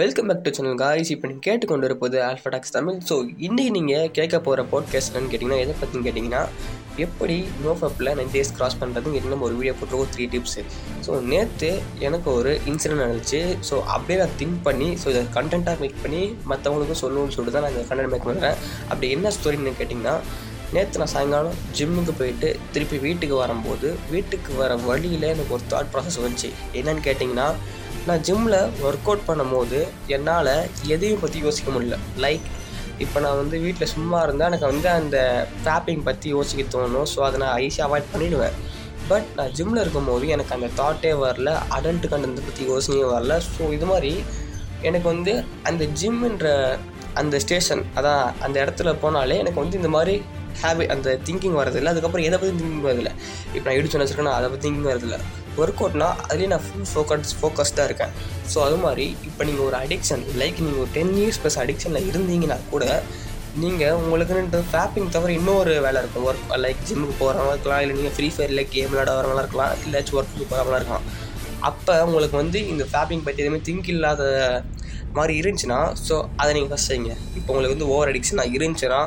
Welcome back to channel guys இப்போ நீங்கள் கேட்டுக்கொண்டு இருப்பது ஆல்ஃபடாக்ஸ் தமிழ். ஸோ இன்றைக்கி நீங்கள் கேட்க போகிற போட்காஸ்ட் என்னன்னு கேட்டிங்கன்னா எதை பற்றின்னு கேட்டிங்கன்னா எப்படி நோஃபப்பில் நைன் டேஸ் கிராஸ் பண்ணுறதுன்னு கேட்டிங்கன்னா ஒரு வீடியோ போட்டிருக்கோம் த்ரீ டிப்ஸு ஸோ நேற்று எனக்கு ஒரு இன்சிடென்ட் நடந்துச்சு. ஸோ அப்படியே நான் திங்க் பண்ணி ஸோ இதை கண்டென்ட்டாக மேக் பண்ணி மற்றவங்களுக்கும் சொல்லணும்னு சொல்லிட்டு தான் நான் இந்த கண்டென்ட் மேக் பண்ணுறேன் அப்படி என்ன ஸ்டோரின்னு கேட்டிங்கன்னா நேற்று நான் சாயங்காலம் ஜிம்முக்கு போயிட்டு திருப்பி வீட்டுக்கு வரும்போது வீட்டுக்கு வர வழியில் எனக்கு ஒரு தாட் ப்ராசஸ் வந்துச்சு. என்னன்னு கேட்டிங்கன்னா நான் ஜிம்மில் ஒர்க் அவுட் பண்ணும்போது என்னால் எதையும் பற்றி யோசிக்க முடியல. லைக் இப்போ நான் வந்து வீட்டில் சும்மா இருந்தால் எனக்கு வந்து அந்த ட்ராப்பிங் பற்றி யோசிக்க தோணும். ஸோ அதை நான் ஈஸியாக அவாய்ட் பண்ணிடுவேன். பட் நான் ஜிம்மில் இருக்கும்போது எனக்கு அந்த தாட்டே வரல. அடல்ட்டு கண்டென்ட் பற்றி யோசனையும் வரல. ஸோ இது மாதிரி எனக்கு வந்து அந்த ஜிம்ன்ற அந்த ஸ்டேஷன் அதான் அந்த இடத்துல போனாலே எனக்கு வந்து இந்த மாதிரி ஹேபிட் அந்த திங்கிங் வரதில்லை அதுக்கப்புறம் எதை பற்றி திங்கிங் வரதில்லை இப்போ நான் இடிச்சு வச்சுருக்கேன்னா அதை பற்றி திங்கிங் வரதில்லை ஒர்க் அவுட்னா அதுலேயே நான் ஃபுல் ஃபோக்கஸ் ஃபோக்கஸ்டாக இருக்கேன். ஸோ அது மாதிரி இப்போ நீங்கள் ஒரு அடிக்ஷன் லைக் நீங்கள் ஒரு டென் இயர்ஸ் ப்ளஸ் அடிக்ஷனில் இருந்தீங்கன்னா கூட நீங்கள் உங்களுக்குன்ட்டு ஃபேப்பிங் தவிர இன்னொரு வேலை இருக்கும். ஒர்க் லைக் ஜிம்முக்கு போகிறவங்க இருக்கலாம் இல்லை நீங்கள் ஃப்ரீ ஃபயரில் கேம் விளாட வரவங்களா இருக்கலாம் இல்லாச்சும் ஒர்க்கு போகிறவங்களா இருக்கலாம். அப்போ உங்களுக்கு வந்து இந்த ஃபேப்பிங் பற்றி எதுவுமே திங்க் இல்லாத மாதிரி இருந்துச்சுன்னா ஸோ அதை நீங்கள் ஃபஸ்ட் செய்யுங்க. இப்போ உங்களுக்கு வந்து ஓவர் அடிக்ஷனாக இருந்துச்சுன்னா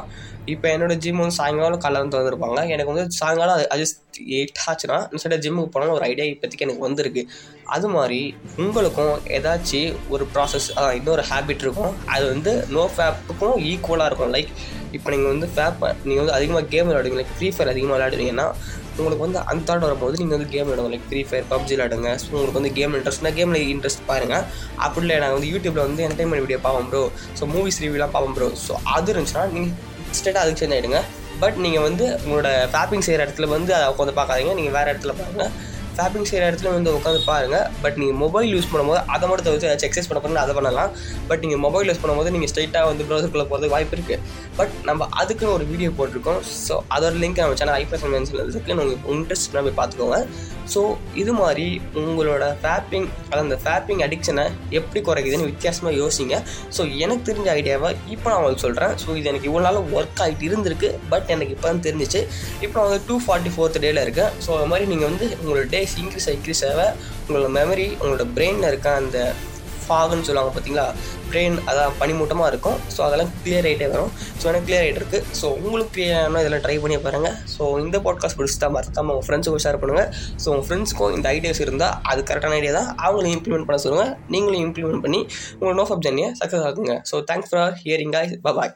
இப்போ என்னோடய ஜிம் வந்து சாயங்காலம் காலைல வந்து வந்திருப்பாங்க எனக்கு வந்து சாயங்காலம் அது அட்ஜஸ்ட் எயிட் ஆச்சுன்னா இந்த ஜிம்முக்கு போனாலும் ஒரு ஐடியா இப்போதைக்கு எனக்கு வந்திருக்கு. அது மாதிரி உங்களுக்கும் ஏதாச்சும் ஒரு ப்ராசஸ் இன்னொரு ஹேபிட் இருக்கும். அது வந்து நோ ஃபேப்புக்கும் ஈக்குவலாக இருக்கும். லைக் இப்போ நீங்கள் வந்து ஃபேப் நீங்கள் வந்து அதிகமாக கேம் விளையாடுவீங்க லைக் ஃப்ரீ ஃபயர் அதிகமாக விளையாடுவீங்கன்னா உங்களுக்கு வந்து அந்த தாட் வரும்போது நீங்கள் வந்து கேம் விளையாடுங்க. லைக் ஃப்ரீ ஃபயர் பப்ஜி விளாடுங்க ஸோ உங்களுக்கு வந்து கேம் இன்ட்ரெஸ்ட்னா கேமில் இன்ட்ரெஸ்ட் பாருங்கள் அப்படி இல்லை நாங்கள் வந்து யூடியூப்பில் வந்து என்டர்டைன்மெண்ட் வீடியோ பார்ப்போம் ப்ரோ ஸோ மூவிஸ் ரிவ்யூலாம் பார்ப்போம் ப்ரோ ஸோ அது இருந்துச்சுன்னா நீங்கள் ஸ்டேட்டாக அதுக்கு சேர்ந்து ஆகிடுங்க பட் நீங்கள் வந்து உங்களோட ஃபேப்பிங் செய்கிற இடத்துல வந்து அதை உட்காந்து பார்க்காதீங்க. நீங்கள் வேறு இடத்துல பாருங்கள் ஃபேப்பிங் செய்கிற இடத்துல வந்து உட்காந்து பாருங்கள் பட் நீங்கள் மொபைல் யூஸ் பண்ணும்போது அதை மட்டும் தவிர்த்து ஏதாச்சும் எக்ஸசைஸ் பண்ண போகிறீங்க அதை பண்ணலாம். பட் நீங்கள் மொபைல் யூஸ் பண்ணும்போது நீங்கள் ஸ்ட்ரைட்டாக வந்து ப்ரௌசருக்குள்ளே போகிறதுக்கு வாய்ப்பு இருக்குது பட் நம்ம அதுக்குன்னு ஒரு வீடியோ போட்டிருக்கோம். ஸோ அதோட லிங்க் நம்ம சேனல் ஐபிஎஸ் மென்ஷனில் இருக்குது உங்களுக்கு இன்ட்ரெஸ்ட் போய் பார்த்துக்கோங்க. ஸோ இது மாதிரி உங்களோட ஃபேப்பிங் அதாவது அந்த ஃபேப்பிங் அடிக்ஷனை எப்படி குறைக்குதுன்னு வித்தியாசமாக யோசிங்க. ஸோ எனக்கு தெரிஞ்ச ஐடியாவை இப்போ நான் உங்களுக்கு சொல்கிறேன் ஸோ இது எனக்கு இவ்வளோ நாள் ஒர்க் ஆகிட்டு இருந்திருக்கு. பட் எனக்கு இப்போ தான் தெரிஞ்சிச்சு. இப்போ நான் வந்து டூ ஃபார்ட்டி ஃபோர்த் டேயில் இருக்கேன். ஸோ அது மாதிரி நீங்கள் வந்து உங்களோட டேஸ் இன்க்ரீஸ் இன்க்ரீஸ் ஆக உங்களோட மெமரி உங்களோட பிரெயினில் இருக்க அந்த ஃபாகுன்னு சொல்லுவாங்க பார்த்தீங்களா? பிரெயின் அதான் பனிமூட்டமாக இருக்கும். ஸோ அதெல்லாம் கிளியர் ஆகிட்டே வரும். ஸோ எனக்கு கிளியர் ஆகிட்டு இருக்குது ஸோ உங்களுக்கு கிளியரான இதெல்லாம் ட்ரை பண்ணி பாருங்கள் ஸோ இந்த பாட்காஸ்ட் பிடிச்சா மறக்காமல் உங்கள் ஃப்ரெண்ட்ஸுக்கும் ஷேர் பண்ணுங்கள் ஸோ உங்கள் ஃப்ரெண்ட்ஸ்க்கும் இந்த ஐடியாஸ் இருந்தால் அது கரெக்டான ஐடியா தான். அவங்களும் இம்ப்ளிமெண்ட் பண்ண சொல்லுங்கள் நீங்களும் இம்ப்ளிமெண்ட் பண்ணி உங்கள் நோ ஆஃப் ஜர்னியை சக்ஸஸ் ஆகுங்க so thanks for hearing guys bye